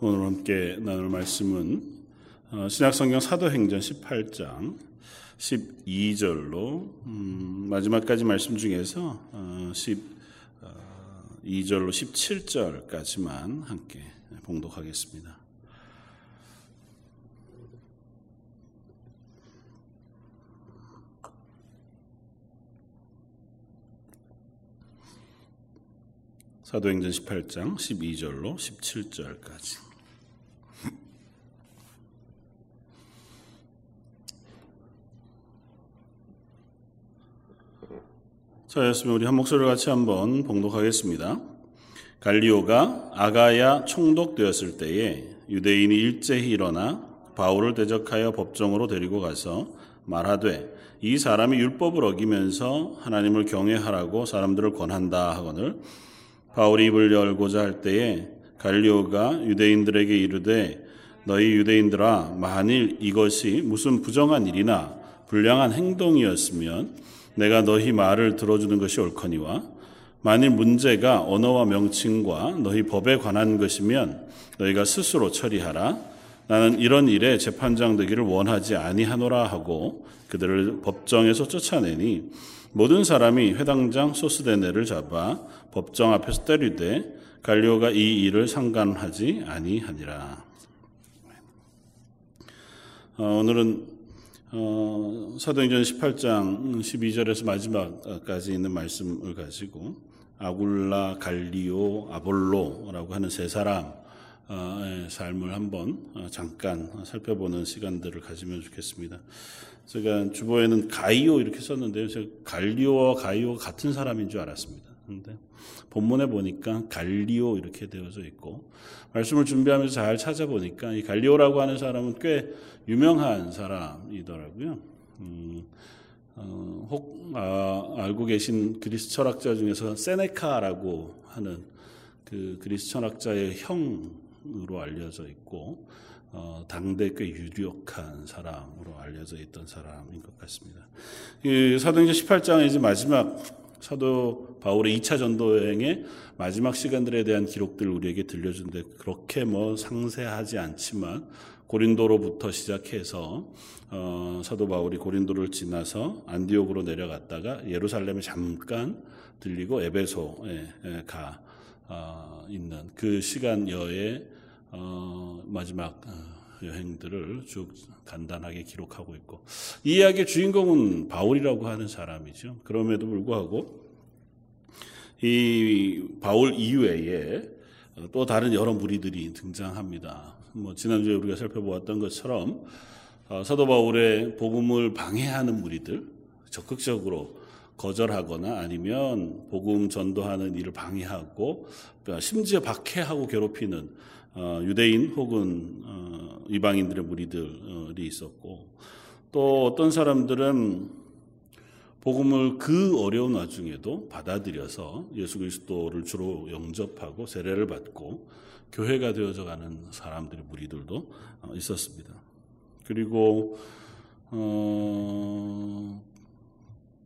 오늘 함께 나눌 말씀은 어, 신약성경 사도행전 18장 12절로 음, 마지막까지 말씀 중에서 12절로 어, 17절까지만 함께 봉독하겠습니다. 사도행전 18장 12절로 17절까지. 자, 였으면 우리 한 목소리를 같이 한번 봉독하겠습니다. 갈리오가 아가야 총독되었을 때에 유대인이 일제히 일어나 바울을 대적하여 법정으로 데리고 가서 말하되 이 사람이 율법을 어기면서 하나님을 경외하라고 사람들을 권한다 하거늘 바울이 입을 열고자 할 때에 갈리오가 유대인들에게 이르되 너희 유대인들아 만일 이것이 무슨 부정한 일이나 불량한 행동이었으면 내가 너희 말을 들어주는 것이 옳거니와 만일 문제가 언어와 명칭과 너희 법에 관한 것이면 너희가 스스로 처리하라. 나는 이런 일에 재판장 되기를 원하지 아니하노라 하고 그들을 법정에서 쫓아내니 모든 사람이 회당장 소스데네를 잡아 법정 앞에서 때리되 갈리오가 이 일을 상관하지 아니하니라. 어, 오늘은 어, 사도행전 18장 12절에서 마지막까지 있는 말씀을 가지고 아굴라, 갈리오, 아볼로라고 하는 세 사람의 삶을 한번 어, 잠깐 살펴보는 시간들을 가지면 좋겠습니다. 제가 주보에는 가이오 이렇게 썼는데요. 제가 갈리오와 가이오 같은 사람인 줄 알았습니다. 근데 본문에 보니까 갈리오 이렇게 되어져 있고 말씀을 준비하면서 잘 찾아보니까 이 갈리오라고 하는 사람은 꽤 유명한 사람이더라고요. 음, 어, 혹 아, 알고 계신 그리스 철학자 중에서 세네카라고 하는 그 그리스 철학자의 형으로 알려져 있고 어, 당대 꽤 유력한 사람으로 알려져 있던 사람인 것 같습니다. 사도행전 18장의 이제 마지막 사도 바울의 2차 전도 여행의 마지막 시간들에 대한 기록들을 우리에게 들려준데 그렇게 뭐 상세하지 않지만 고린도로부터 시작해서 어, 사도 바울이 고린도를 지나서 안디옥으로 내려갔다가 예루살렘에 잠깐 들리고 에베소에 가 어, 있는 그 시간여의 어, 마지막 어, 여행들을 쭉 간단하게 기록하고 있고 이 이야기의 주인공은 바울이라고 하는 사람이죠. 그럼에도 불구하고 이 바울 이외에 또 다른 여러 무리들이 등장합니다. 뭐 지난주에 우리가 살펴보았던 것처럼 어, 사도 바울의 복음을 방해하는 무리들 적극적으로 거절하거나 아니면 복음 전도하는 일을 방해하고 심지어 박해하고 괴롭히는 어, 유대인 혹은 어, 이방인들의 무리들이 있었고 또 어떤 사람들은 복음을 그 어려운 와중에도 받아들여서 예수 그리스도를 주로 영접하고 세례를 받고 교회가 되어져 가는 사람들의 무리들도 어, 있었습니다. 그리고 어,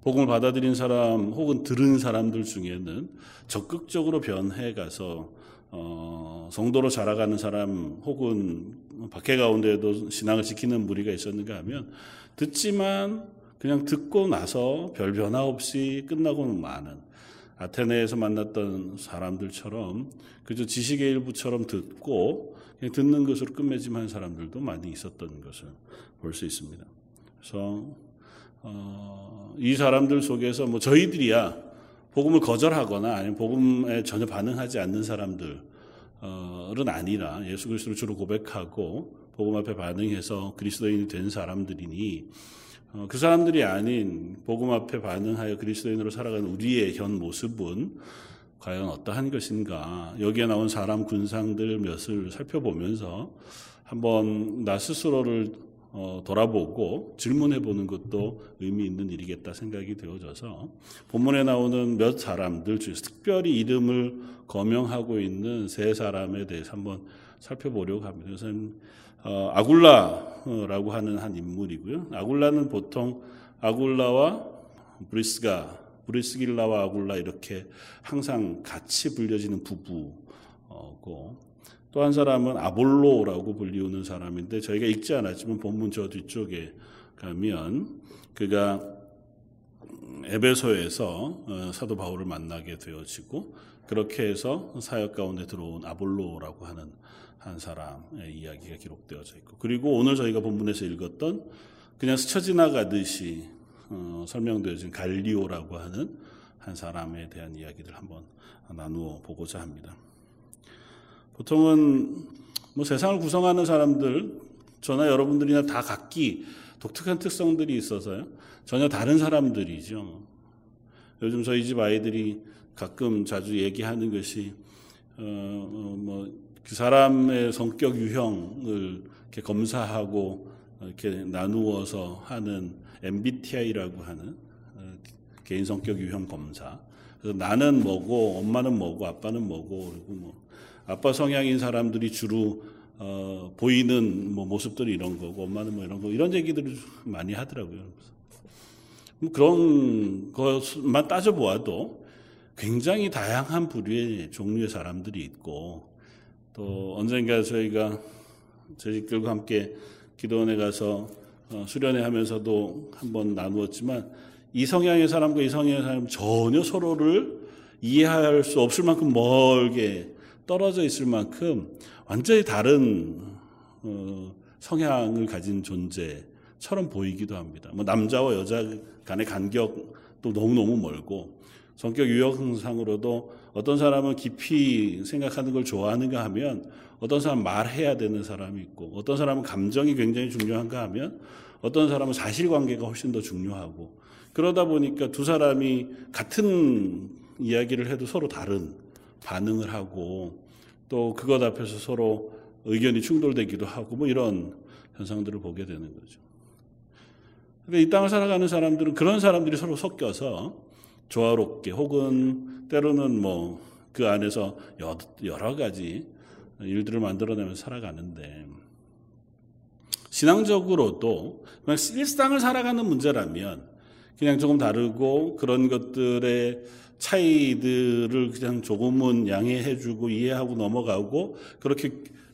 복음을 받아들인 사람 혹은 들은 사람들 중에는 적극적으로 변해 가서 어, 성도로 자라가는 사람 혹은 박해 가운데에도 신앙을 지키는 무리가 있었는가 하면 듣지만 그냥 듣고 나서 별 변화 없이 끝나고는 많은 아테네에서 만났던 사람들처럼 그저 지식의 일부처럼 듣고 그냥 듣는 것으로 끝맺음한 사람들도 많이 있었던 것을 볼 수 있습니다. 그래서 어, 이 사람들 속에서 뭐 저희들이야 복음을 거절하거나 아니면 복음에 전혀 반응하지 않는 사람들은 아니라 예수 그리스도를 주로 고백하고 복음 앞에 반응해서 그리스도인이 된 사람들이니 어, 그 사람들이 아닌 복음 앞에 반응하여 그리스도인으로 살아가는 우리의 현 모습은 과연 어떠한 것인가? 여기에 나온 사람 군상들 몇을 살펴보면서 한번 나 스스로를 어, 돌아보고 질문해 보는 것도 의미 있는 일이겠다 생각이 되어져서 본문에 나오는 몇 사람들 중에서 특별히 이름을 거명하고 있는 세 사람에 대해서 한번 살펴보려고 합니다. 우선 어, 아굴라라고 하는 한 인물이고요. 아굴라는 보통 아굴라와 브리스가 브리스길라와 아굴라 이렇게 항상 같이 불려지는 부부고 또 한 사람은 아볼로라고 불리우는 사람인데 저희가 읽지 않았지만 본문 저 뒤쪽에 가면 그가 에베소에서 어, 사도 바울을 만나게 되어지고 그렇게 해서 사역 가운데 들어온 아볼로라고 하는 한 사람의 이야기가 기록되어져 있고 그리고 오늘 저희가 본문에서 읽었던 그냥 스쳐 지나가듯이 어, 설명되어진 갈리오라고 하는 한 사람에 대한 이야기를 한번 나누어 보고자 합니다. 보통은 뭐 세상을 구성하는 사람들 저나 여러분들이나 다 각기 독특한 특성들이 있어서요. 전혀 다른 사람들이죠. 요즘 저희 집 아이들이 가끔 자주 얘기하는 것이 어, 어, 뭐그 사람의 성격 유형을 이렇게 검사하고 이렇게 나누어서 하는 MBTI라고 하는 어, 개인 성격 유형 검사. 그래서 나는 뭐고 엄마는 뭐고 아빠는 뭐고 그리고 뭐 아빠 성향인 사람들이 주로 어, 보이는 뭐 모습들이 이런 거고 엄마는 뭐 이런 거 이런 얘기들을 많이 하더라고요. 뭐 그런 것만 따져 보아도 굉장히 다양한 부류의 종류의 사람들이 있고 또 언젠가 저희가 저희들과 함께 기도원에 가서 어, 수련회 하면서도 한번 나누었지만 이 성향의 사람과 이 성향의 사람 전혀 서로를 이해할 수 없을 만큼 멀게 떨어져 있을 만큼 완전히 다른 어, 성향을 가진 존재처럼 보이기도 합니다. 뭐 남자와 여자 간의 간격도 너무너무 멀고 성격 유형상으로도 어떤 사람은 깊이 생각하는 걸 좋아하는가 하면 어떤 사람은 말해야 되는 사람이 있고 어떤 사람은 감정이 굉장히 중요한가 하면 어떤 사람은 사실관계가 훨씬 더 중요하고 그러다 보니까 두 사람이 같은 이야기를 해도 서로 다른 반응을 하고 또 그것 앞에서 서로 의견이 충돌되기도 하고 뭐 이런 현상들을 보게 되는 거죠. 근데 이 땅을 살아가는 사람들은 그런 사람들이 서로 섞여서 조화롭게 혹은 때로는 뭐 그 안에서 여러 가지 일들을 만들어내면서 살아가는데 신앙적으로도 일상을 살아가는 문제라면 그냥 조금 다르고 그런 것들의 차이들을 그냥 조금은 양해해주고 이해하고 넘어가고 그렇게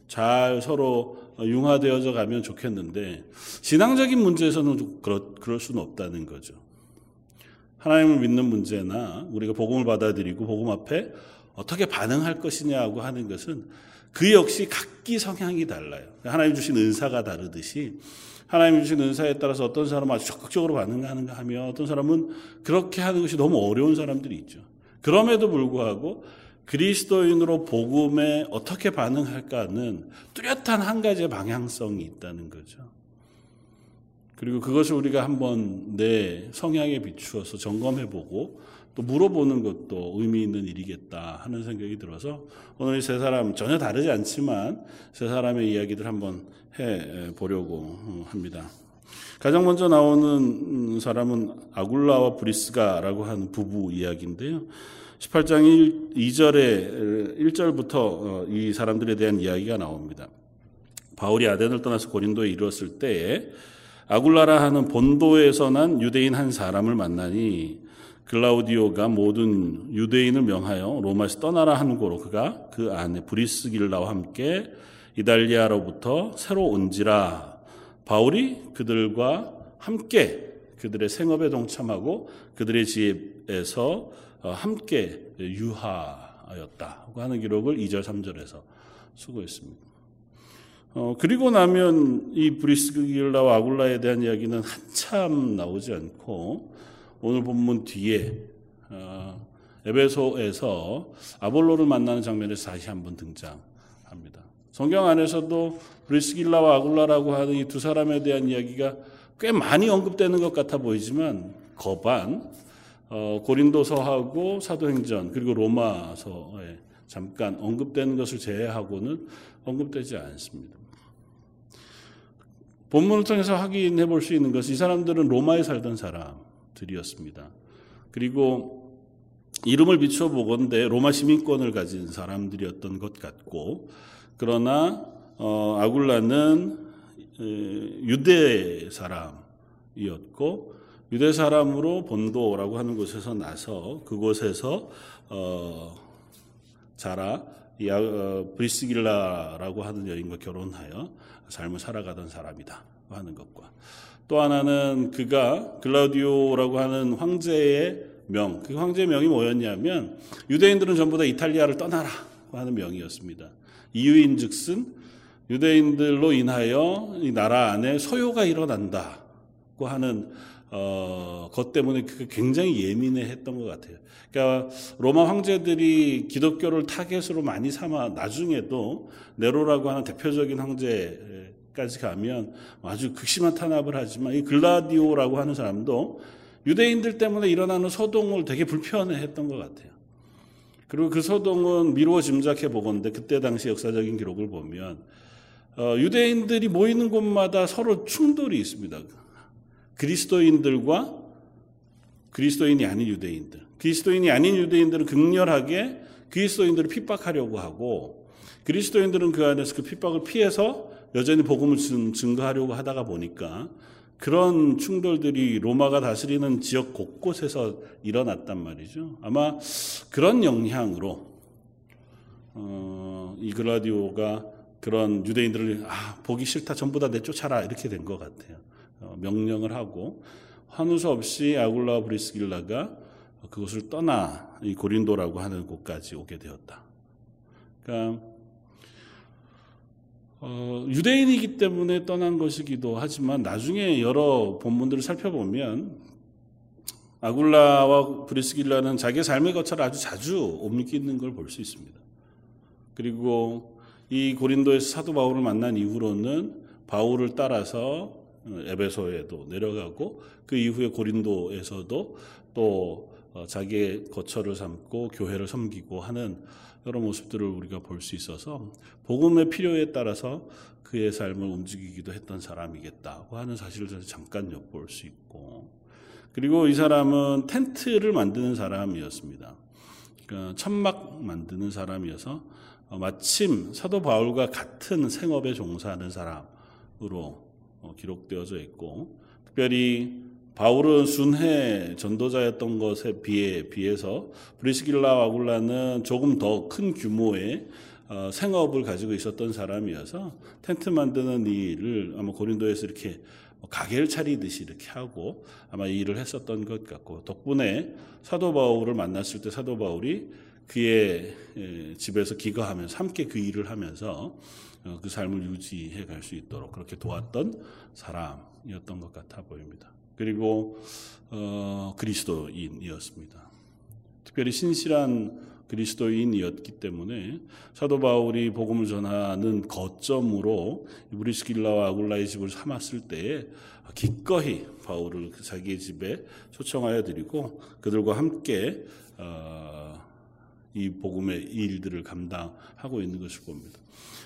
잘 서로 융화되어져 가면 좋겠는데 신앙적인 문제에서는 그럴, 그럴 수는 없다는 거죠. 하나님을 믿는 문제나 우리가 복음을 받아들이고 복음 앞에 어떻게 반응할 것이냐고 하는 것은 그 역시 각기 성향이 달라요. 하나님 주신 은사가 다르듯이 하나님 주신 은사에 따라서 어떤 사람은 아주 적극적으로 반응하는가 하며 어떤 사람은 그렇게 하는 것이 너무 어려운 사람들이 있죠. 그럼에도 불구하고 그리스도인으로 복음에 어떻게 반응할까는 뚜렷한 한 가지의 방향성이 있다는 거죠. 그리고 그것을 우리가 한번 내 성향에 비추어서 점검해 보고 또 물어보는 것도 의미 있는 일이겠다 하는 생각이 들어서 오늘 세 사람 전혀 다르지 않지만 세 사람의 이야기들 한번 해 보려고 합니다. 가장 먼저 나오는 사람은 아굴라와 브리스가라고 하는 부부 이야기인데요. 18장 1, 2절에 1절부터 어, 이 사람들에 대한 이야기가 나옵니다. 바울이 아덴을 떠나서 고린도에 이르렀을 때에 아굴라라 하는 본도에서 난 유대인 한 사람을 만나니 글라우디오가 모든 유대인을 명하여 로마에서 떠나라 한 고로 그가 그 안에 브리스길라와 함께 이달리아로부터 새로 온지라 바울이 그들과 함께 그들의 생업에 동참하고 그들의 집에서 어, 함께 유하였다고 하는 기록을 2절 3절에서 수고했습니다. 어, 그리고 나면 이 브리스길라와 아굴라에 대한 이야기는 한참 나오지 않고 오늘 본문 뒤에 어, 에베소에서 아볼로를 만나는 장면에서 다시 한번 등장합니다. 성경 안에서도 브리스길라와 아굴라라고 하는 이 두 사람에 대한 이야기가 꽤 많이 언급되는 것 같아 보이지만 거반 어, 고린도서하고 사도행전 그리고 로마서에 잠깐 언급되는 것을 제외하고는 언급되지 않습니다. 본문을 통해서 확인해 볼 수 있는 것이 이 사람들은 로마에 살던 사람 들이었습니다. 그리고 이름을 비춰 보건대 로마 시민권을 가진 사람들이었던 것 같고 그러나 어, 아굴라는 유대 사람이었고 유대 사람으로 본도라고 하는 곳에서 나서 그곳에서 어, 자라 이 어, 브리스길라라고 하는 여인과 결혼하여 삶을 살아가던 사람이다 하는 것과 또 하나는 그가 글라우디오라고 하는 황제의 명, 그 황제의 명이 뭐였냐면 유대인들은 전부 다 이탈리아를 떠나라 하는 명이었습니다. 이유인즉슨 유대인들로 인하여 이 나라 안에 소요가 일어난다고 하는 어, 것 때문에 그 굉장히 예민해했던 것 같아요. 그러니까 로마 황제들이 기독교를 타겟으로 많이 삼아 나중에도 네로라고 하는 대표적인 황제 까지 가면 아주 극심한 탄압을 하지만 이 글라디오라고 하는 사람도 유대인들 때문에 일어나는 소동을 되게 불편해했던 것 같아요. 그리고 그 소동은 미루어 짐작해 보건데 그때 당시 역사적인 기록을 보면 어, 유대인들이 모이는 곳마다 서로 충돌이 있습니다. 그리스도인들과 그리스도인이 아닌 유대인들. 그리스도인이 아닌 유대인들은 극렬하게 그리스도인들을 핍박하려고 하고 그리스도인들은 그 안에서 그 핍박을 피해서 여전히 복음을 증거하려고 하다가 보니까 그런 충돌들이 로마가 다스리는 지역 곳곳에서 일어났단 말이죠. 아마 그런 영향으로 어, 이 글라디오가 그런 유대인들을 아, 보기 싫다 전부 다 내쫓아라 이렇게 된 것 같아요. 어, 명령을 하고 한우 수 없이 아굴라 브리스길라가 그곳을 떠나 이 고린도라고 하는 곳까지 오게 되었다. 그러니까 어, 유대인이기 때문에 떠난 것이기도 하지만 나중에 여러 본문들을 살펴보면 아굴라와 브리스길라는 자기의 삶의 거처를 아주 자주 옮기는 걸 볼 수 있습니다. 그리고 이 고린도에서 사도 바울을 만난 이후로는 바울을 따라서 에베소에도 내려가고 그 이후에 고린도에서도 또 어, 자기의 거처를 삼고 교회를 섬기고 하는 여러 모습들을 우리가 볼 수 있어서 복음의 필요에 따라서 그의 삶을 움직이기도 했던 사람이겠다고 하는 사실을 잠깐 엿볼 수 있고 그리고 이 사람은 텐트를 만드는 사람이었습니다. 그러니까 천막 만드는 사람이어서 어, 마침 사도 바울과 같은 생업에 종사하는 사람으로 어, 기록되어져 있고 특별히 바울은 순회 전도자였던 것에 비해 비해서 브리스길라 와굴라는 조금 더 큰 규모의 어, 생업을 가지고 있었던 사람이어서 텐트 만드는 일을 아마 고린도에서 이렇게 뭐 가게를 차리듯이 이렇게 하고 아마 일을 했었던 것 같고 덕분에 사도 바울을 만났을 때 사도 바울이 그의 집에서 기거하면서 함께 그 일을 하면서 어, 그 삶을 유지해 갈 수 있도록 그렇게 도왔던 사람이었던 것 같아 보입니다. 그리고 어, 그리스도인이었습니다. 특별히 신실한 그리스도인이었기 때문에 사도 바울이 복음을 전하는 거점으로 브리스길라와 아굴라의 집을 삼았을 때에 기꺼이 바울을 자기의 집에 초청하여 드리고 그들과 함께 어, 이 복음의 일들을 감당하고 있는 것을 봅니다.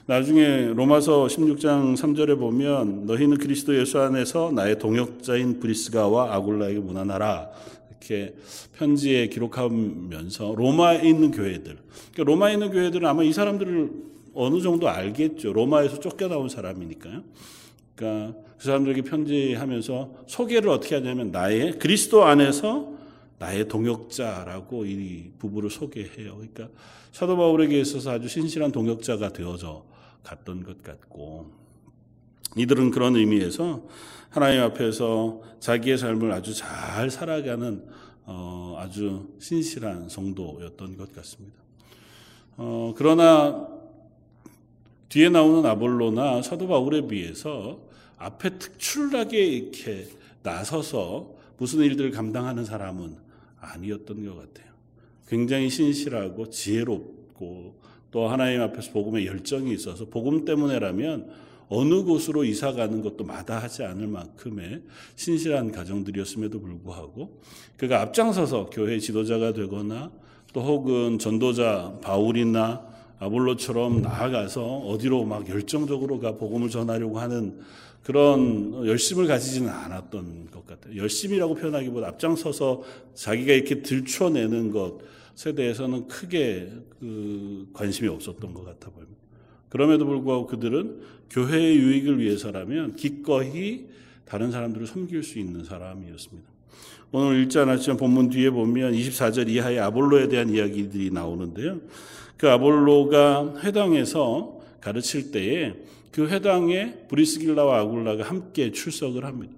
나중에 로마서 16장 3절에 보면 너희는 그리스도 예수 안에서 나의 동역자인 브리스가와 아굴라에게 문안하라. 이렇게 편지에 기록하면서 로마에 있는 교회들. 그러니까 로마에 있는 교회들은 아마 이 사람들을 어느 정도 알겠죠. 로마에서 쫓겨나온 사람이니까요. 그러니까 그 사람들에게 편지하면서 소개를 어떻게 하냐면 나의 그리스도 안에서 나의 동역자라고 이 부부를 소개해요. 그러니까 사도 바울에게 있어서 아주 신실한 동역자가 되어져 갔던 것 같고 이들은 그런 의미에서 하나님 앞에서 자기의 삶을 아주 잘 살아가는 어, 아주 신실한 성도였던 것 같습니다. 어, 그러나 뒤에 나오는 아볼로나 사도 바울에 비해서 앞에 특출나게 이렇게 나서서 무슨 일들을 감당하는 사람은 아니었던 것 같아요. 굉장히 신실하고 지혜롭고 또 하나님 앞에서 복음에 열정이 있어서 복음 때문에라면 어느 곳으로 이사 가는 것도 마다하지 않을 만큼의 신실한 가정들이었음에도 불구하고 그가 앞장서서 교회 지도자가 되거나 또 혹은 전도자 바울이나 아볼로처럼 나아가서 어디로 막 열정적으로 가 복음을 전하려고 하는 그런 열심을 가지지는 않았던 것 같아요. 열심이라고 표현하기보다 앞장서서 자기가 이렇게 들춰내는 것에 대해서는 크게 그 관심이 없었던 것 같아 보입니다. 그럼에도 불구하고 그들은 교회의 유익을 위해서라면 기꺼이 다른 사람들을 섬길 수 있는 사람이었습니다. 오늘 읽지 않았지만 본문 뒤에 보면 24절 이하의 아볼로에 대한 이야기들이 나오는데요. 그 아볼로가 회당에서 가르칠 때에 그 회당에 브리스길라와 아굴라가 함께 출석을 합니다.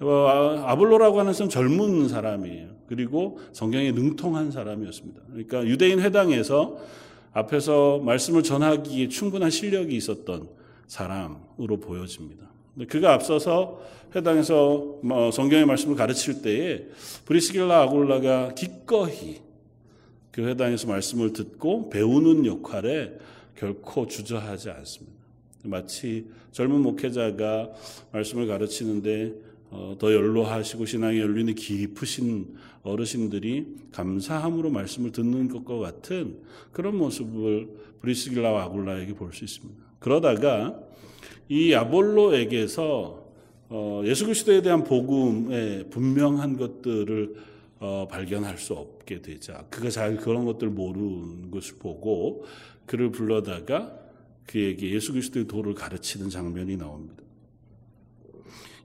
어, 아볼로라고 하는 사람 젊은 사람이에요. 그리고 성경에 능통한 사람이었습니다. 그러니까 유대인 회당에서 앞에서 말씀을 전하기에 충분한 실력이 있었던 사람으로 보여집니다. 그가 앞서서 회당에서 뭐 성경의 말씀을 가르칠 때에 브리스길라 아굴라가 기꺼이 그 회당에서 말씀을 듣고 배우는 역할에 결코 주저하지 않습니다. 마치 젊은 목회자가 말씀을 가르치는데 어, 더 연로하시고 신앙의 연륜이 깊으신 어르신들이 감사함으로 말씀을 듣는 것과 같은 그런 모습을 브리스길라와 아굴라에게 볼 수 있습니다. 그러다가 이 아볼로에게서 어, 예수 그리스도에 대한 복음의 분명한 것들을 어, 발견할 수 없게 되자 그가 잘 그런 것들 모르는 것을 보고 그를 불러다가 그에게 예수 그리스도의 도를 가르치는 장면이 나옵니다.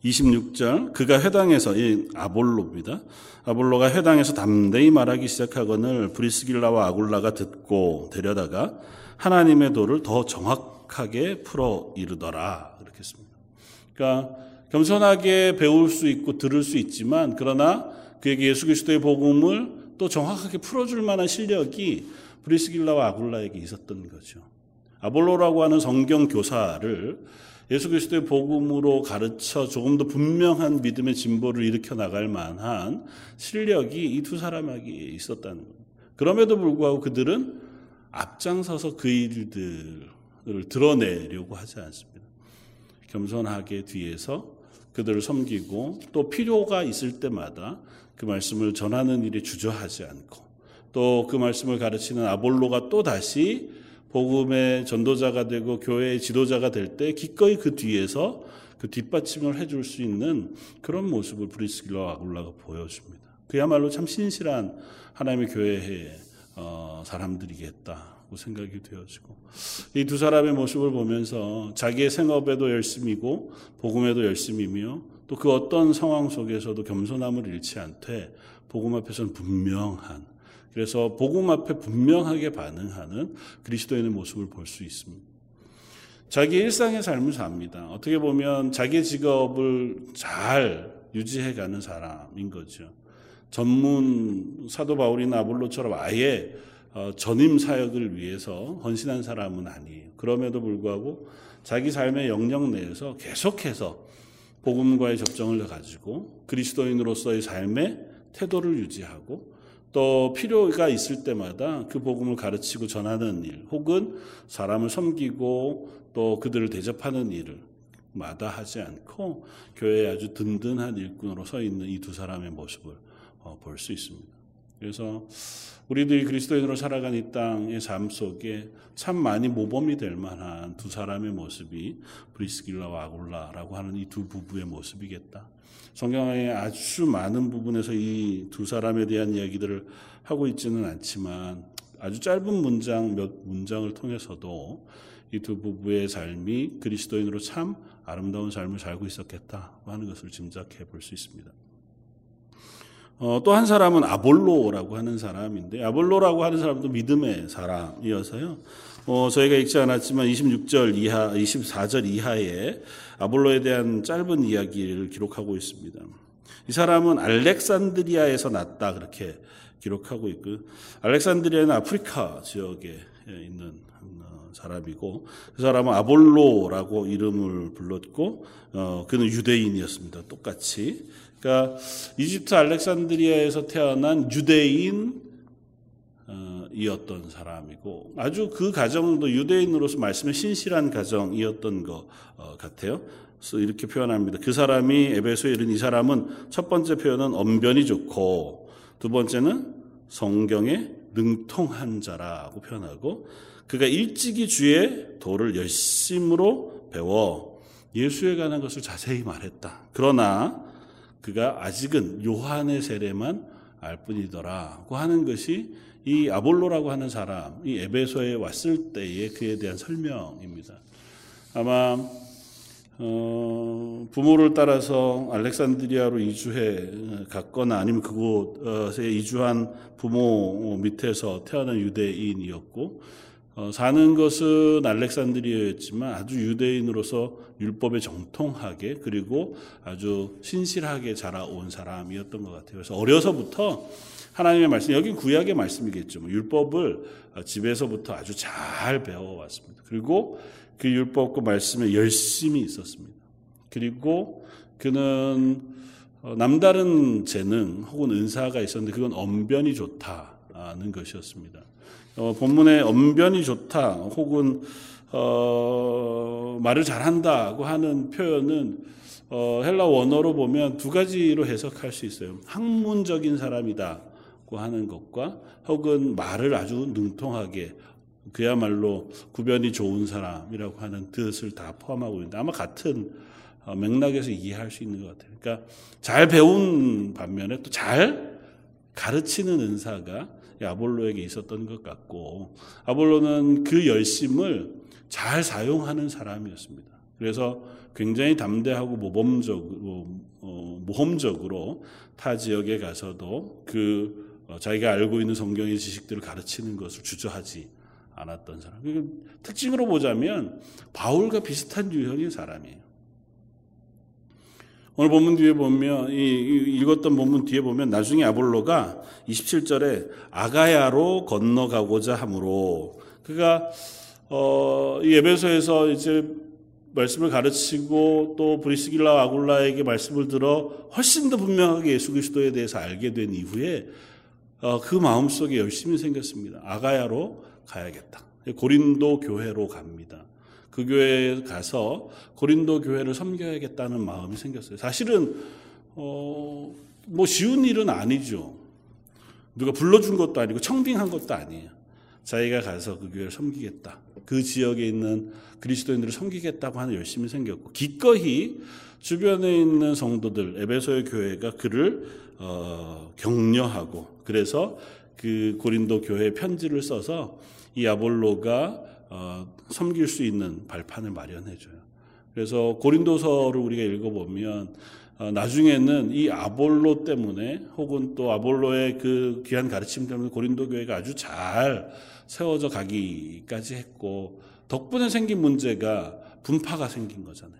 26절 그가 회당에서 이 아볼로입니다. 아볼로가 회당에서 담대히 말하기 시작하거늘 브리스길라와 아굴라가 듣고 데려다가 하나님의 도를 더 정확하게 풀어 이르더라 이렇게 습니다 그러니까 겸손하게 배울 수 있고 들을 수 있지만 그러나 그에게 예수 그리스도의 복음을 또 정확하게 풀어줄 만한 실력이 브리스길라와 아굴라에게 있었던 거죠. 아볼로라고 하는 성경 교사를 예수 그리스도의 복음으로 가르쳐 조금 더 분명한 믿음의 진보를 일으켜 나갈 만한 실력이 이 두 사람에게 있었다는 겁니다. 그럼에도 불구하고 그들은 앞장서서 그 일들을 드러내려고 하지 않습니다. 겸손하게 뒤에서 그들을 섬기고 또 필요가 있을 때마다 그 말씀을 전하는 일에 주저하지 않고 또 그 말씀을 가르치는 아볼로가 또 다시 복음의 전도자가 되고 교회의 지도자가 될 때 기꺼이 그 뒤에서 그 뒷받침을 해줄 수 있는 그런 모습을 브리스길라와 아굴라가 보여줍니다. 그야말로 참 신실한 하나님의 교회의 어, 사람들이겠다고 생각이 되어지고 이 두 사람의 모습을 보면서 자기의 생업에도 열심이고 복음에도 열심이며 또 그 어떤 상황 속에서도 겸손함을 잃지 않되 복음 앞에서는 분명한 그래서 복음 앞에 분명하게 반응하는 그리스도인의 모습을 볼 수 있습니다. 자기 일상의 삶을 삽니다. 어떻게 보면 자기 직업을 잘 유지해 가는 사람인 거죠. 전문 사도 바울이나 아볼로처럼 아예 어, 전임 사역을 위해서 헌신한 사람은 아니에요. 그럼에도 불구하고 자기 삶의 영역 내에서 계속해서 복음과의 접정을 가지고 그리스도인으로서의 삶의 태도를 유지하고 또 필요가 있을 때마다 그 복음을 가르치고 전하는 일, 혹은 사람을 섬기고 또 그들을 대접하는 일을 마다 하지 않고 교회에 아주 든든한 일꾼으로 서 있는 이 두 사람의 모습을 어, 볼수 있습니다. 그래서 우리들이 그리스도인으로 살아간 이 땅의 삶 속에 참 많이 모범이 될 만한 두 사람의 모습이 브리스길라와 아굴라라고 하는 이 두 부부의 모습이겠다. 성경의 아주 많은 부분에서 이 두 사람에 대한 이야기들을 하고 있지는 않지만 아주 짧은 문장 몇 문장을 통해서도 이 두 부부의 삶이 그리스도인으로 참 아름다운 삶을 살고 있었겠다고 하는 것을 짐작해 볼 수 있습니다. 어, 또 한 사람은 아볼로라고 하는 사람인데 아볼로라고 하는 사람도 믿음의 사람이어서요. 어, 저희가 읽지 않았지만 26절 이하, 24절 이하에 아볼로에 대한 짧은 이야기를 기록하고 있습니다. 이 사람은 알렉산드리아에서 났다 그렇게 기록하고 있고 알렉산드리아는 아프리카 지역에 있는 어, 사람이고 그 사람은 아볼로라고 이름을 불렀고 어, 그는 유대인이었습니다. 똑같이 그러니까 이집트 알렉산드리아에서 태어난 유대인 이었던 사람이고 아주 그 가정도 유대인으로서 말씀에 신실한 가정이었던 것 어, 같아요. 그래서 이렇게 표현합니다. 그 사람이 에베소에 이른 이 사람은 첫 번째 표현은 언변이 좋고 두 번째는 성경에 능통한 자라고 표현하고 그가 일찍이 주의 도를 열심으로 배워 예수에 관한 것을 자세히 말했다. 그러나 그가 아직은 요한의 세례만 알 뿐이더라고 하는 것이 이 아볼로라고 하는 사람, 이 에베소에 왔을 때의 그에 대한 설명입니다. 아마 어, 부모를 따라서 알렉산드리아로 이주해 갔거나 아니면 그곳에 이주한 부모 밑에서 태어난 유대인이었고 어, 사는 것은 알렉산드리아였지만 아주 유대인으로서 율법에 정통하게 그리고 아주 신실하게 자라온 사람이었던 것 같아요. 그래서 어려서부터 하나님의 말씀, 여긴 구약의 말씀이겠죠. 뭐 율법을 집에서부터 아주 잘 배워왔습니다. 그리고 그 율법과 말씀에 열심히 있었습니다. 그리고 그는 어, 남다른 재능 혹은 은사가 있었는데 그건 언변이 좋다는 것이었습니다. 어, 본문에 언변이 좋다 혹은 어, 말을 잘한다고 하는 표현은 어, 헬라 원어로 보면 두 가지로 해석할 수 있어요. 학문적인 사람이다고 하는 것과 혹은 말을 아주 능통하게 그야말로 구변이 좋은 사람이라고 하는 뜻을 다 포함하고 있는데 아마 같은 어, 맥락에서 이해할 수 있는 것 같아요. 그러니까 잘 배운 반면에 또 잘 가르치는 은사가 아볼로에게 있었던 것 같고 아볼로는 그 열심을 잘 사용하는 사람이었습니다. 그래서 굉장히 담대하고 모범적으로 어, 모험적으로 타 지역에 가서도 그 어, 자기가 알고 있는 성경의 지식들을 가르치는 것을 주저하지 않았던 사람. 특징으로 보자면 바울과 비슷한 유형의 사람이에요. 오늘 본문 뒤에 보면 이 읽었던 본문 뒤에 보면 나중에 아볼로가 27절에 아가야로 건너가고자 함으로 그가 어, 이 에베소에서 이제 말씀을 가르치고 또 브리스길라 아굴라에게 말씀을 들어 훨씬 더 분명하게 예수 그리스도에 대해서 알게 된 이후에 어, 그 마음속에 열심히 생겼습니다. 아가야로 가야겠다. 고린도 교회로 갑니다. 그 교회에 가서 고린도 교회를 섬겨야겠다는 마음이 생겼어요. 사실은 어, 뭐 쉬운 일은 아니죠. 누가 불러준 것도 아니고 청빙한 것도 아니에요. 자기가 가서 그 교회를 섬기겠다. 그 지역에 있는 그리스도인들을 섬기겠다고 하는 열심이 생겼고 기꺼이 주변에 있는 성도들 에베소의 교회가 그를 어, 격려하고 그래서 그 고린도 교회 편지를 써서 이 아볼로가 어, 섬길 수 있는 발판을 마련해 줘요. 그래서 고린도서를 우리가 읽어보면 어, 나중에는 이 아볼로 때문에 혹은 또 아볼로의 그 귀한 가르침 때문에 고린도 교회가 아주 잘 세워져 가기까지 했고 덕분에 생긴 문제가 분파가 생긴 거잖아요.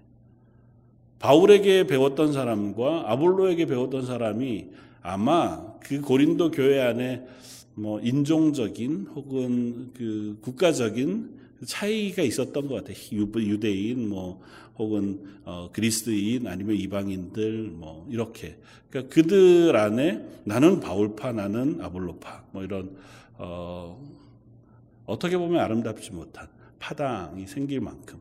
바울에게 배웠던 사람과 아볼로에게 배웠던 사람이 아마 그 고린도 교회 안에 뭐 인종적인 혹은 그 국가적인 차이가 있었던 것 같아요. 유대인 뭐 혹은 어, 그리스도인 아니면 이방인들 뭐 이렇게 그러니까 그들 안에 나는 바울파 나는 아볼로파 뭐 이런 어, 어떻게 보면 아름답지 못한 파당이 생길 만큼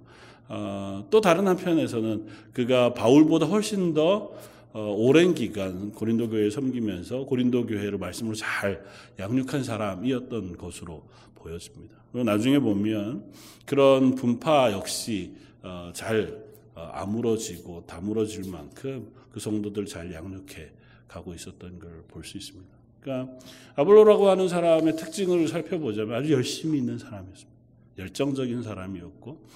어, 또 다른 한편에서는 그가 바울보다 훨씬 더 어, 오랜 기간 고린도 교회에 섬기면서 고린도 교회를 말씀으로 잘 양육한 사람이었던 것으로 보여집니다. 나중에 보면 그런 분파 역시 어, 잘 어, 아물어지고 다물어질 만큼 그 성도들 잘 양육해 가고 있었던 걸 볼 수 있습니다. 그러니까 아볼로라고 하는 사람의 특징을 살펴보자면 아주 열심히 있는 사람이었습니다. 열정적인 사람이었고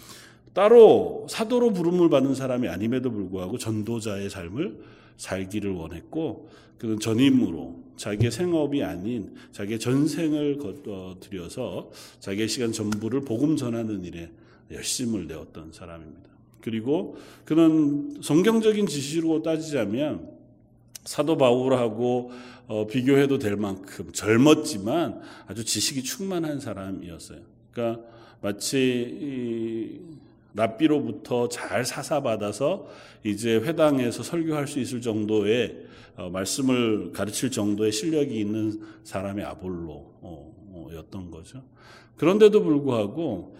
따로 사도로 부름을 받는 사람이 아님에도 불구하고 전도자의 삶을 살기를 원했고 그는 전임으로 자기의 생업이 아닌 자기의 전생을 거둬들여서 자기의 시간 전부를 복음 전하는 일에 열심을 내었던 사람입니다. 그리고 그는 성경적인 지시로 따지자면 사도 바울하고 어, 비교해도 될 만큼 젊었지만 아주 지식이 충만한 사람이었어요. 그러니까 마치 랍비로부터 잘 사사받아서 이제 회당에서 설교할 수 있을 정도의 어, 말씀을 가르칠 정도의 실력이 있는 사람의 아볼로였던 거죠. 그런데도 불구하고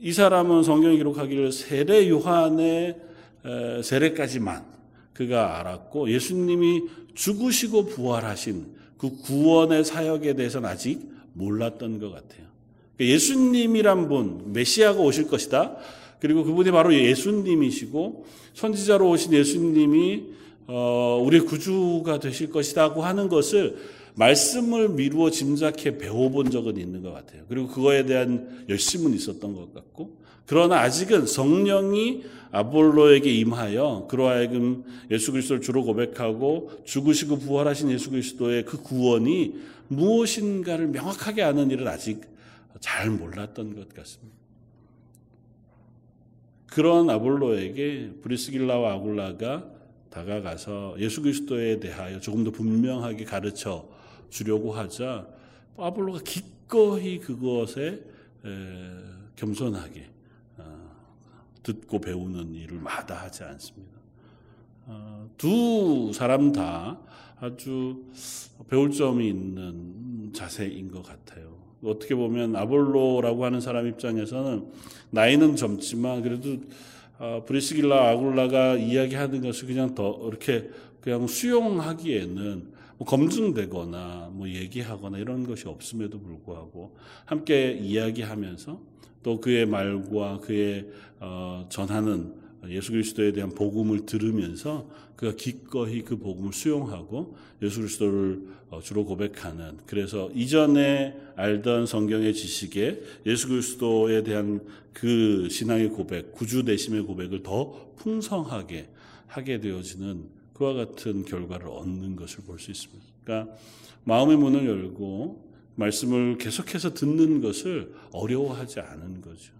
이 사람은 성경에 기록하기를 세례 요한의 세례까지만 그가 알았고 예수님이 죽으시고 부활하신 그 구원의 사역에 대해서는 아직 몰랐던 것 같아요. 그러니까 예수님이란 분, 메시아가 오실 것이다. 그리고 그분이 바로 예수님이시고 선지자로 오신 예수님이 어, 우리 구주가 되실 것이라고 하는 것을 말씀을 미루어 짐작해 배워본 적은 있는 것 같아요. 그리고 그거에 대한 열심은 있었던 것 같고 그러나 아직은 성령이 아볼로에게 임하여 그로 하여금 예수 그리스도를 주로 고백하고 죽으시고 부활하신 예수 그리스도의 그 구원이 무엇인가를 명확하게 아는 일을 아직 잘 몰랐던 것 같습니다. 그런 아볼로에게 브리스길라와 아굴라가 다가가서 예수 그리스도에 대하여 조금 더 분명하게 가르쳐 주려고 하자 아볼로가 기꺼이 그것에 겸손하게 어, 듣고 배우는 일을 마다하지 않습니다. 어, 두 사람 다 아주 배울 점이 있는 자세인 것 같아요. 어떻게 보면 아볼로라고 하는 사람 입장에서는 나이는 젊지만 그래도 어, 브리스길라 아굴라가 이야기하는 것을 그냥 더 이렇게 그냥 수용하기에는 뭐 검증되거나 뭐 얘기하거나 이런 것이 없음에도 불구하고 함께 이야기하면서 또 그의 말과 그의 어, 전하는 예수 그리스도에 대한 복음을 들으면서 그가 기꺼이 그 복음을 수용하고 예수 그리스도를 어, 주로 고백하는 그래서 이전에 알던 성경의 지식에 예수 그리스도에 대한 그 신앙의 고백, 구주 대심의 고백을 더 풍성하게 하게 되어지는 그와 같은 결과를 얻는 것을 볼 수 있습니다. 그러니까 마음의 문을 열고 말씀을 계속해서 듣는 것을 어려워하지 않은 거죠.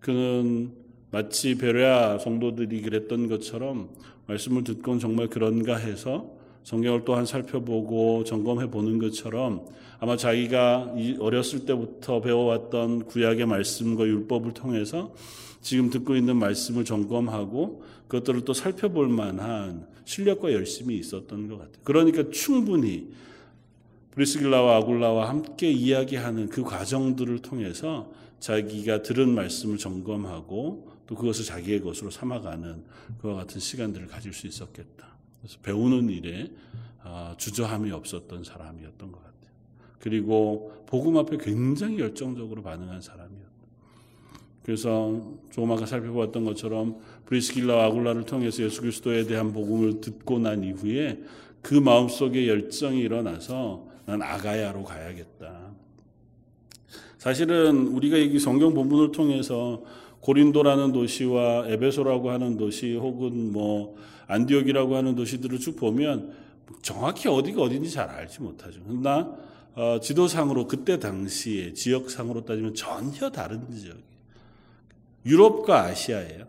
그는 마치 베레아 성도들이 그랬던 것처럼 말씀을 듣곤 정말 그런가 해서 성경을 또한 살펴보고 점검해 보는 것처럼 아마 자기가 어렸을 때부터 배워왔던 구약의 말씀과 율법을 통해서 지금 듣고 있는 말씀을 점검하고 그것들을 또 살펴볼 만한 실력과 열심이 있었던 것 같아요. 그러니까 충분히 브리스길라와 아굴라와 함께 이야기하는 그 과정들을 통해서 자기가 들은 말씀을 점검하고 또 그것을 자기의 것으로 삼아가는 그와 같은 시간들을 가질 수 있었겠다. 그래서 배우는 일에 아, 주저함이 없었던 사람이었던 것 같아요. 그리고 복음 앞에 굉장히 열정적으로 반응한 사람이었다. 그래서 아까 살펴봤던 것처럼 브리스길라와 아굴라를 통해서 예수 그리스도에 대한 복음을 듣고 난 이후에 그 마음속에 열정이 일어나서 난 아가야로 가야겠다. 사실은 우리가 이 성경 본문을 통해서 고린도라는 도시와 에베소라고 하는 도시 혹은 뭐 안디옥이라고 하는 도시들을 쭉 보면 정확히 어디가 어딘지 잘 알지 못하죠. 그러나 어, 지도상으로 그때 당시에 지역상으로 따지면 전혀 다른 지역이에요. 유럽과 아시아예요.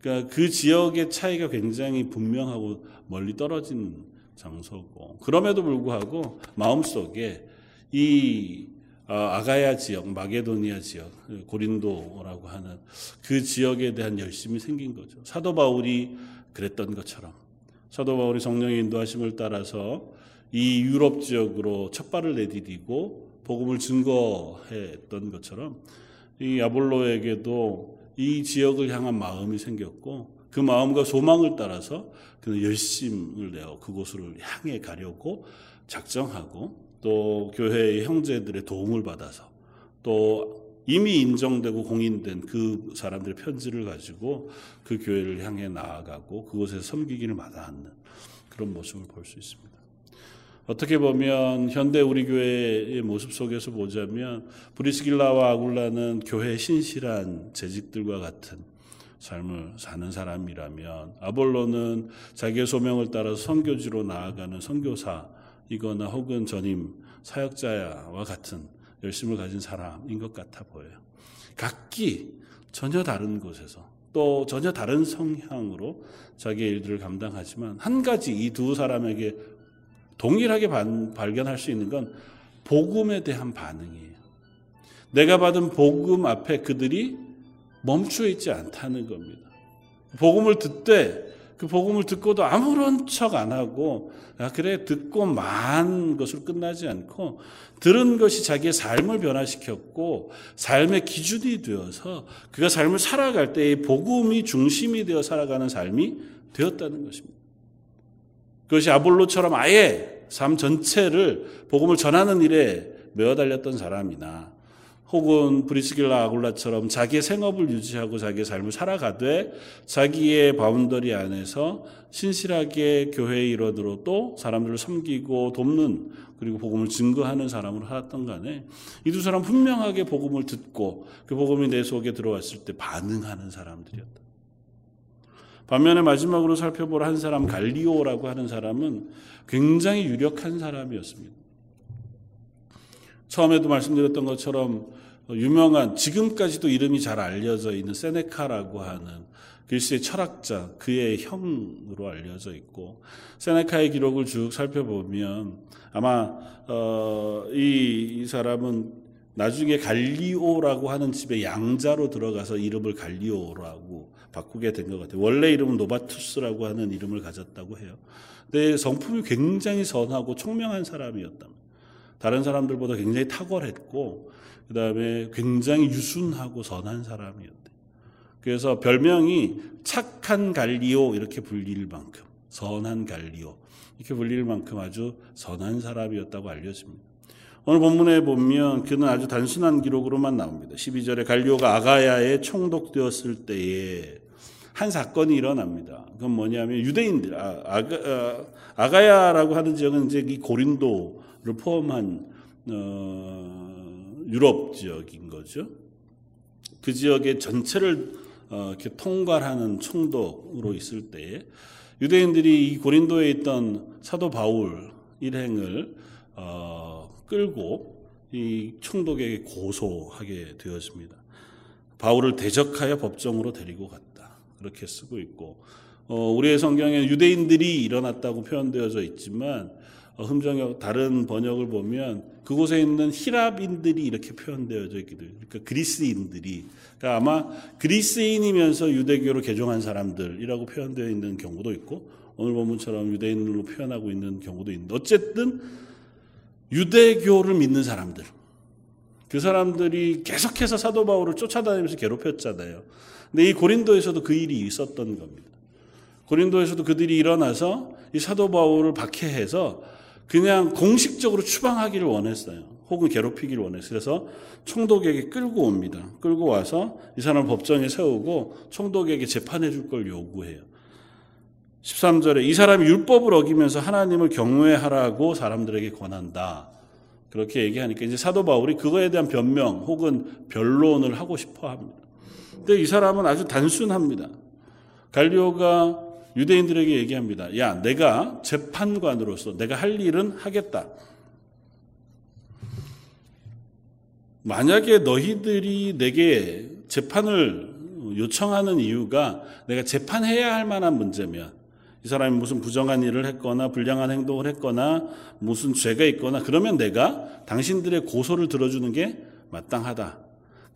그러니까 그 지역의 차이가 굉장히 분명하고 멀리 떨어진 장소고 그럼에도 불구하고 마음속에 이 어, 아가야 지역, 마게도니아 지역, 고린도라고 하는 그 지역에 대한 열심이 생긴 거죠. 사도 바울이 그랬던 것처럼 사도 바울이 성령의 인도하심을 따라서 이 유럽 지역으로 첫 발을 내디디고 복음을 증거했던 것처럼 이 아볼로에게도 이 지역을 향한 마음이 생겼고 그 마음과 소망을 따라서 그는 열심을 내어 그곳을 향해 가려고 작정하고 또 교회의 형제들의 도움을 받아서 또 이미 인정되고 공인된 그 사람들의 편지를 가지고 그 교회를 향해 나아가고 그곳에서 섬기기를 마다하는 그런 모습을 볼 수 있습니다. 어떻게 보면 현대 우리 교회의 모습 속에서 보자면 브리스길라와 아굴라는 교회의 신실한 재직들과 같은 삶을 사는 사람이라면 아볼로는 자기의 소명을 따라서 선교지로 나아가는 선교사 이거나 혹은 전임 사역자와 같은 열심을 가진 사람인 것 같아 보여요. 각기 전혀 다른 곳에서 또 전혀 다른 성향으로 자기의 일들을 감당하지만 한 가지 이 두 사람에게 동일하게 반, 발견할 수 있는 건 복음에 대한 반응이에요. 내가 받은 복음 앞에 그들이 멈추어 있지 않다는 겁니다. 복음을 듣되 그 복음을 듣고도 아무런 척 안 하고 아 그래 듣고 만 것으로 끝나지 않고 들은 것이 자기의 삶을 변화시켰고 삶의 기준이 되어서 그가 삶을 살아갈 때의 복음이 중심이 되어 살아가는 삶이 되었다는 것입니다. 그것이 아볼로처럼 아예 삶 전체를 복음을 전하는 일에 메어 달렸던 사람이나 혹은 브리스길라 아굴라처럼 자기의 생업을 유지하고 자기의 삶을 살아가되 자기의 boundary 안에서 신실하게 교회의 일원으로 또 사람들을 섬기고 돕는 그리고 복음을 증거하는 사람으로 살았던 간에 이 두 사람 분명하게 복음을 듣고 그 복음이 내 속에 들어왔을 때 반응하는 사람들이었다. 반면에 마지막으로 살펴볼 한 사람 갈리오라고 하는 사람은 굉장히 유력한 사람이었습니다. 처음에도 말씀드렸던 것처럼 유명한 지금까지도 이름이 잘 알려져 있는 세네카라고 하는 그리스의 철학자 그의 형으로 알려져 있고 세네카의 기록을 쭉 살펴보면 아마 어, 이, 이 사람은 나중에 갈리오라고 하는 집에 양자로 들어가서 이름을 갈리오라고 바꾸게 된 것 같아요. 원래 이름은 노바투스라고 하는 이름을 가졌다고 해요. 근데 성품이 굉장히 선하고 총명한 사람이었다. 다른 사람들보다 굉장히 탁월했고 그 다음에 굉장히 유순하고 선한 사람이었대. 그래서 별명이 착한 갈리오 이렇게 불릴 만큼 선한 갈리오 이렇게 불릴 만큼 아주 선한 사람이었다고 알려집니다. 오늘 본문에 보면 그는 아주 단순한 기록으로만 나옵니다. 12절에 갈리오가 아가야에 총독되었을 때에 한 사건이 일어납니다. 그건 뭐냐면 유대인들 아, 아가, 아, 아가야라고 하는 지역은 이제 이 고린도 를 포함한 어, 유럽 지역인 거죠. 그 지역의 전체를 어, 이렇게 통괄하는 총독으로 있을 때 유대인들이 이 고린도에 있던 사도 바울 일행을 어, 끌고 이 총독에게 고소하게 되었습니다. 바울을 대적하여 법정으로 데리고 갔다. 그렇게 쓰고 있고 어, 우리의 성경에 유대인들이 일어났다고 표현되어져 있지만 어, 흠정역 다른 번역을 보면 그곳에 있는 히랍인들이 이렇게 표현되어져 있기도 해요. 그러니까 그리스인들이 그러니까 아마 그리스인이면서 유대교로 개종한 사람들이라고 표현되어 있는 경우도 있고 오늘 본문처럼 유대인으로 표현하고 있는 경우도 있는데 어쨌든 유대교를 믿는 사람들 그 사람들이 계속해서 사도 바울을 쫓아다니면서 괴롭혔잖아요. 근데 이 고린도에서도 그 일이 있었던 겁니다. 고린도에서도 그들이 일어나서 이 사도 바울을 박해해서 그냥 공식적으로 추방하기를 원했어요. 혹은 괴롭히기를 원했어요. 그래서 총독에게 끌고 옵니다. 끌고 와서 이 사람을 법정에 세우고 총독에게 재판해 줄 걸 요구해요. 13절에 이 사람이 율법을 어기면서 하나님을 경외하라고 사람들에게 권한다. 그렇게 얘기하니까 이제 사도 바울이 그거에 대한 변명 혹은 변론을 하고 싶어 합니다. 근데 이 사람은 아주 단순합니다. 갈리오가 유대인들에게 얘기합니다. 야, 내가 재판관으로서 내가 할 일은 하겠다. 만약에 너희들이 내게 재판을 요청하는 이유가 내가 재판해야 할 만한 문제면 이 사람이 무슨 부정한 일을 했거나 불량한 행동을 했거나 무슨 죄가 있거나 그러면 내가 당신들의 고소를 들어주는 게 마땅하다.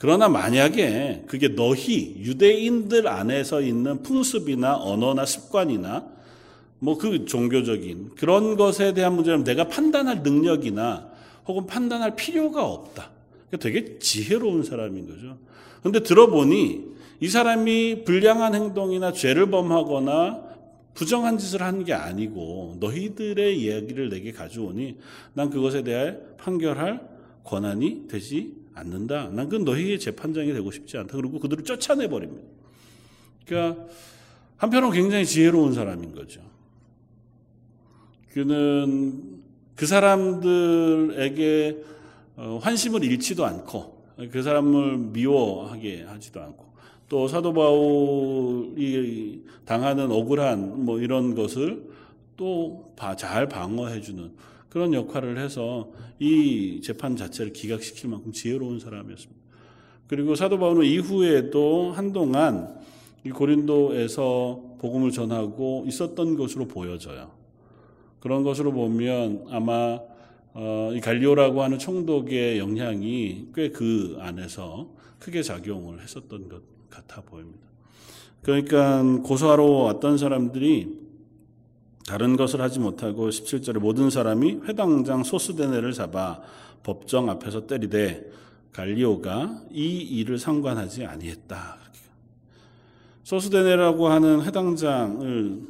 그러나 만약에 그게 너희 유대인들 안에서 있는 풍습이나 언어나 습관이나 뭐 그 종교적인 그런 것에 대한 문제는 내가 판단할 능력이나 혹은 판단할 필요가 없다. 되게 지혜로운 사람인 거죠. 근데 들어보니 이 사람이 불량한 행동이나 죄를 범하거나 부정한 짓을 하는 게 아니고 너희들의 이야기를 내게 가져오니 난 그것에 대해 판결할 권한이 되지 않는다. 난 그 너희의 재판장이 되고 싶지 않다. 그리고 그들을 쫓아내 버립니다. 그러니까 한편으로 굉장히 지혜로운 사람인 거죠. 그는 그 사람들에게 어, 환심을 잃지도 않고 그 사람을 미워하게 하지도 않고 또 사도 바울이 당하는 억울한 뭐 이런 것을 또 잘 방어해 주는 그런 역할을 해서 이 재판 자체를 기각시킬 만큼 지혜로운 사람이었습니다. 그리고 사도 바울은 이후에도 한동안 이 고린도에서 복음을 전하고 있었던 것으로 보여져요. 그런 것으로 보면 아마 어, 이 갈리오라고 하는 총독의 영향이 꽤 그 안에서 크게 작용을 했었던 것 같아 보입니다. 그러니까 고소하러 왔던 사람들이 다른 것을 하지 못하고 17절에 모든 사람이 회당장 소스데네를 잡아 법정 앞에서 때리되 갈리오가 이 일을 상관하지 아니했다. 소스데네라고 하는 회당장을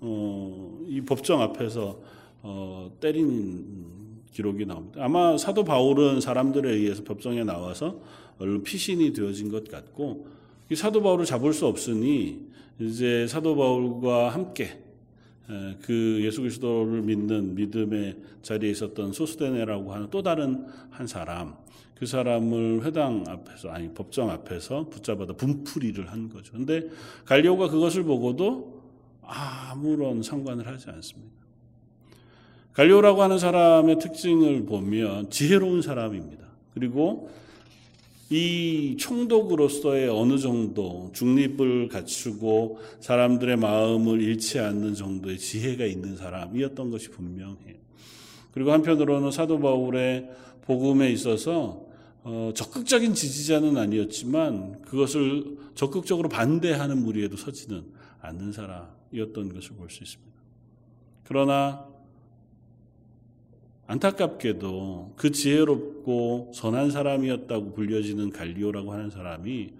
어, 이 법정 앞에서 어, 때린 기록이 나옵니다. 아마 사도 바울은 사람들에 의해서 법정에 나와서 얼른 피신이 되어진 것 같고 사도 바울을 잡을 수 없으니 이제 사도 바울과 함께 그 예수 그리스도를 믿는 믿음의 자리에 있었던 소스데네라고 하는 또 다른 한 사람 그 사람을 회당 앞에서 아니 법정 앞에서 붙잡아다 분풀이를 한 거죠. 근데 갈리오가 그것을 보고도 아무런 상관을 하지 않습니다. 갈리오라고 하는 사람의 특징을 보면 지혜로운 사람입니다. 그리고 이 총독으로서의 어느 정도 중립을 갖추고 사람들의 마음을 잃지 않는 정도의 지혜가 있는 사람이었던 것이 분명해요. 그리고 한편으로는 사도 바울의 복음에 있어서 어, 적극적인 지지자는 아니었지만 그것을 적극적으로 반대하는 무리에도 서지는 않는 사람이었던 것을 볼 수 있습니다. 그러나 안타깝게도 그 지혜롭고 선한 사람이었다고 불려지는 갈리오라고 하는 사람이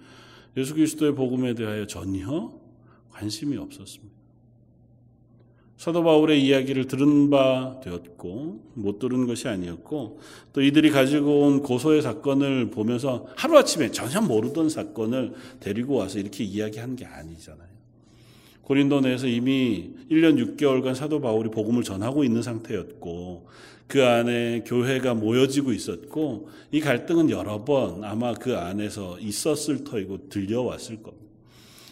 예수 그리스도의 복음에 대하여 전혀 관심이 없었습니다. 사도 바울의 이야기를 들은 바 되었고 못 들은 것이 아니었고 또 이들이 가지고 온 고소의 사건을 보면서 하루아침에 전혀 모르던 사건을 데리고 와서 이렇게 이야기한 게 아니잖아요. 고린도 내에서 이미 1년 6개월간 사도 바울이 복음을 전하고 있는 상태였고 그 안에 교회가 모여지고 있었고 이 갈등은 여러 번 아마 그 안에서 있었을 터이고 들려왔을 겁니다.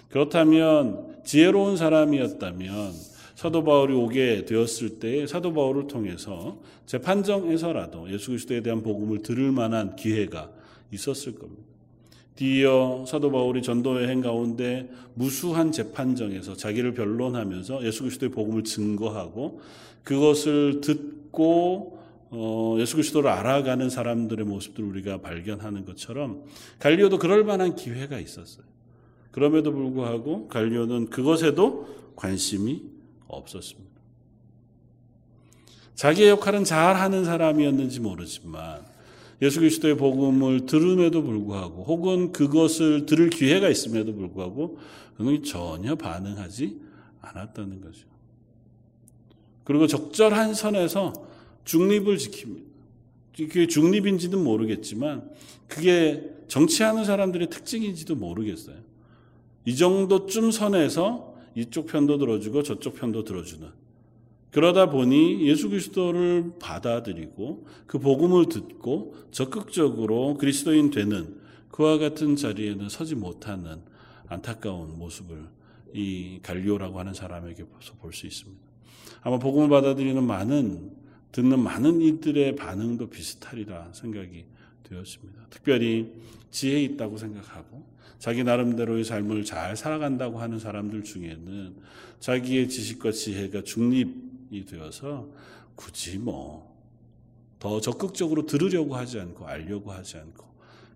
그렇다면 지혜로운 사람이었다면 사도 바울이 오게 되었을 때 사도 바울을 통해서 재판정에서라도 예수 그리스도에 대한 복음을 들을 만한 기회가 있었을 겁니다. 뒤이어 사도 바울이 전도 여행 가운데 무수한 재판정에서 자기를 변론하면서 예수 그리스도의 복음을 증거하고 그것을 듣고 어, 예수 그리스도를 알아가는 사람들의 모습들을 우리가 발견하는 것처럼 갈리오도 그럴 만한 기회가 있었어요. 그럼에도 불구하고 갈리오는 그것에도 관심이 없었습니다. 자기의 역할은 잘 하는 사람이었는지 모르지만 예수 그리스도의 복음을 들음에도 불구하고 혹은 그것을 들을 기회가 있음에도 불구하고 그는 전혀 반응하지 않았다는 거죠. 그리고 적절한 선에서 중립을 지킵니다. 그게 중립인지는 모르겠지만 그게 정치하는 사람들의 특징인지도 모르겠어요. 이 정도쯤 선에서 이쪽 편도 들어주고 저쪽 편도 들어주는 그러다 보니 예수 그리스도를 받아들이고 그 복음을 듣고 적극적으로 그리스도인 되는 그와 같은 자리에는 서지 못하는 안타까운 모습을 이 갈리오라고 하는 사람에게 볼수 있습니다. 아마 복음을 받아들이는 많은 듣는 많은 이들의 반응도 비슷하리라 생각이 되었습니다. 특별히 지혜 있다고 생각하고 자기 나름대로의 삶을 잘 살아간다고 하는 사람들 중에는 자기의 지식과 지혜가 중립 이 되어서 굳이 뭐 더 적극적으로 들으려고 하지 않고 알려고 하지 않고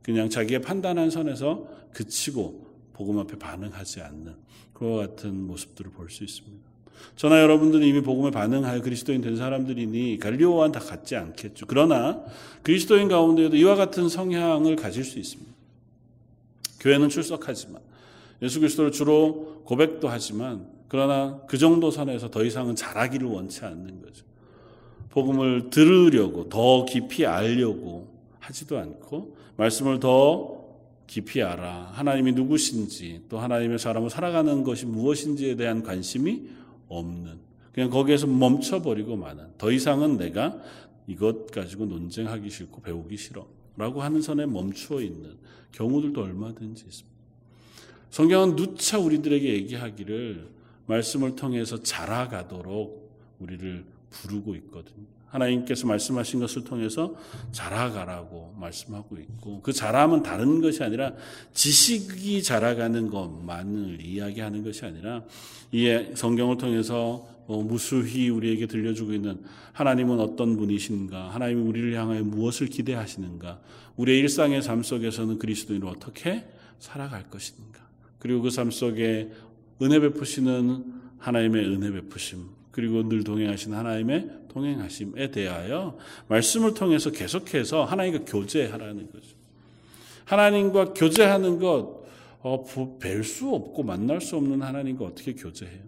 그냥 자기의 판단한 선에서 그치고 복음 앞에 반응하지 않는 그와 같은 모습들을 볼 수 있습니다. 저나 여러분들은 이미 복음에 반응하여 그리스도인 된 사람들이니 갈리오와는 다 같지 않겠죠. 그러나 그리스도인 가운데에도 이와 같은 성향을 가질 수 있습니다. 교회는 출석하지만 예수 그리스도를 주로 고백도 하지만 그러나 그 정도 선에서 더 이상은 잘하기를 원치 않는 거죠. 복음을 들으려고 더 깊이 알려고 하지도 않고 말씀을 더 깊이 알아 하나님이 누구신지 또 하나님의 사람을 살아가는 것이 무엇인지에 대한 관심이 없는 그냥 거기에서 멈춰버리고 마는 더 이상은 내가 이것 가지고 논쟁하기 싫고 배우기 싫어 라고 하는 선에 멈추어 있는 경우들도 얼마든지 있습니다. 성경은 누차 우리들에게 얘기하기를 말씀을 통해서 자라가도록 우리를 부르고 있거든요. 하나님께서 말씀하신 것을 통해서 자라가라고 말씀하고 있고 그 자람은 다른 것이 아니라 지식이 자라가는 것만을 이야기하는 것이 아니라 이 성경을 통해서 어, 무수히 우리에게 들려주고 있는 하나님은 어떤 분이신가, 하나님이 우리를 향하여 무엇을 기대하시는가, 우리의 일상의 삶 속에서는 그리스도인으로 어떻게 살아갈 것인가, 그리고 그 삶 속에 은혜 베푸시는 하나님의 은혜 베푸심, 그리고 늘 동행하신 하나님의 동행하심에 대하여 말씀을 통해서 계속해서 하나님과 교제하라는 거죠. 하나님과 교제하는 것, 어, 뵐수 없고 만날 수 없는 하나님과 어떻게 교제해요?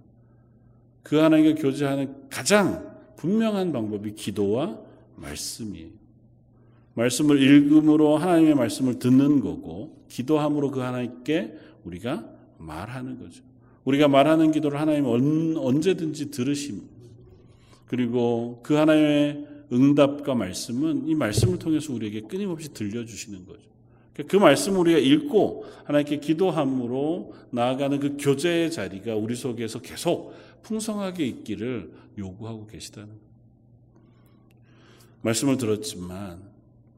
그 하나님과 교제하는 가장 분명한 방법이 기도와 말씀이에요. 말씀을 읽음으로 하나님의 말씀을 듣는 거고 기도함으로 그 하나님께 우리가 말하는 거죠. 우리가 말하는 기도를 하나님 언제든지 들으십니다. 그리고 그 하나님의 응답과 말씀은 이 말씀을 통해서 우리에게 끊임없이 들려주시는 거죠. 그 말씀을 우리가 읽고 하나님께 기도함으로 나아가는 그 교제의 자리가 우리 속에서 계속 풍성하게 있기를 요구하고 계시다는. 말씀을 들었지만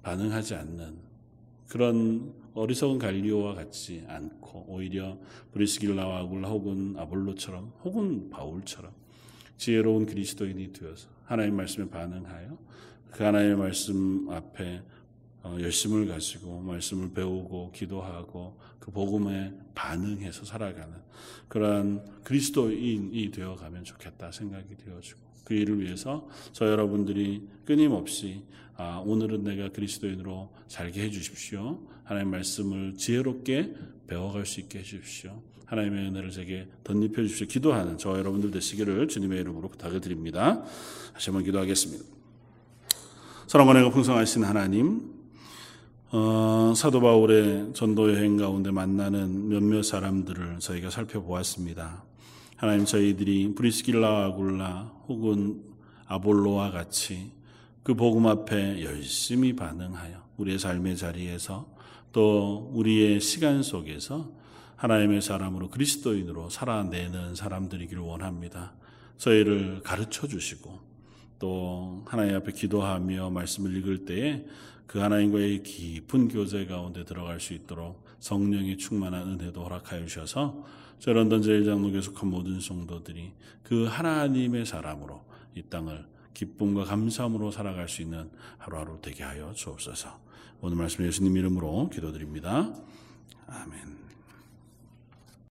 반응하지 않는 그런 어리석은 갈리오와 같지 않고 오히려 브리스길라와 아굴라 혹은 아볼로처럼 혹은 바울처럼 지혜로운 그리스도인이 되어서 하나님 말씀에 반응하여 그 하나님의 말씀 앞에 어, 열심을 가지고 말씀을 배우고 기도하고 그 복음에 반응해서 살아가는 그러한 그리스도인이 되어가면 좋겠다 생각이 되어지고 그 일을 위해서 저 여러분들이 끊임없이 아, 오늘은 내가 그리스도인으로 살게 해주십시오. 하나님 말씀을 지혜롭게 배워갈 수 있게 해주십시오. 하나님의 은혜를 제게 덧입혀 주십시오. 기도하는 저 여러분들 되시기를 주님의 이름으로 부탁을 드립니다. 다시 한번 기도하겠습니다. 사랑과 내가 풍성하신 하나님, 어, 사도 바울의 전도 여행 가운데 만나는 몇몇 사람들을 저희가 살펴보았습니다. 하나님 저희들이 브리스길라 아굴라 혹은 아볼로와 같이 그 복음 앞에 열심히 반응하여 우리의 삶의 자리에서 또 우리의 시간 속에서 하나님의 사람으로 그리스도인으로 살아내는 사람들이기를 원합니다. 저희를 가르쳐 주시고 또 하나님 앞에 기도하며 말씀을 읽을 때에 그 하나님과의 깊은 교제 가운데 들어갈 수 있도록 성령의 충만한 은혜도 허락하여 주셔서 저 런던 제일장로교에 속한 모든 성도들이 그 하나님의 사람으로 이 땅을 기쁨과 감사함으로 살아갈 수 있는 하루하루 되게 하여 주옵소서. 오늘 말씀 예수님 이름으로 기도드립니다. 아멘.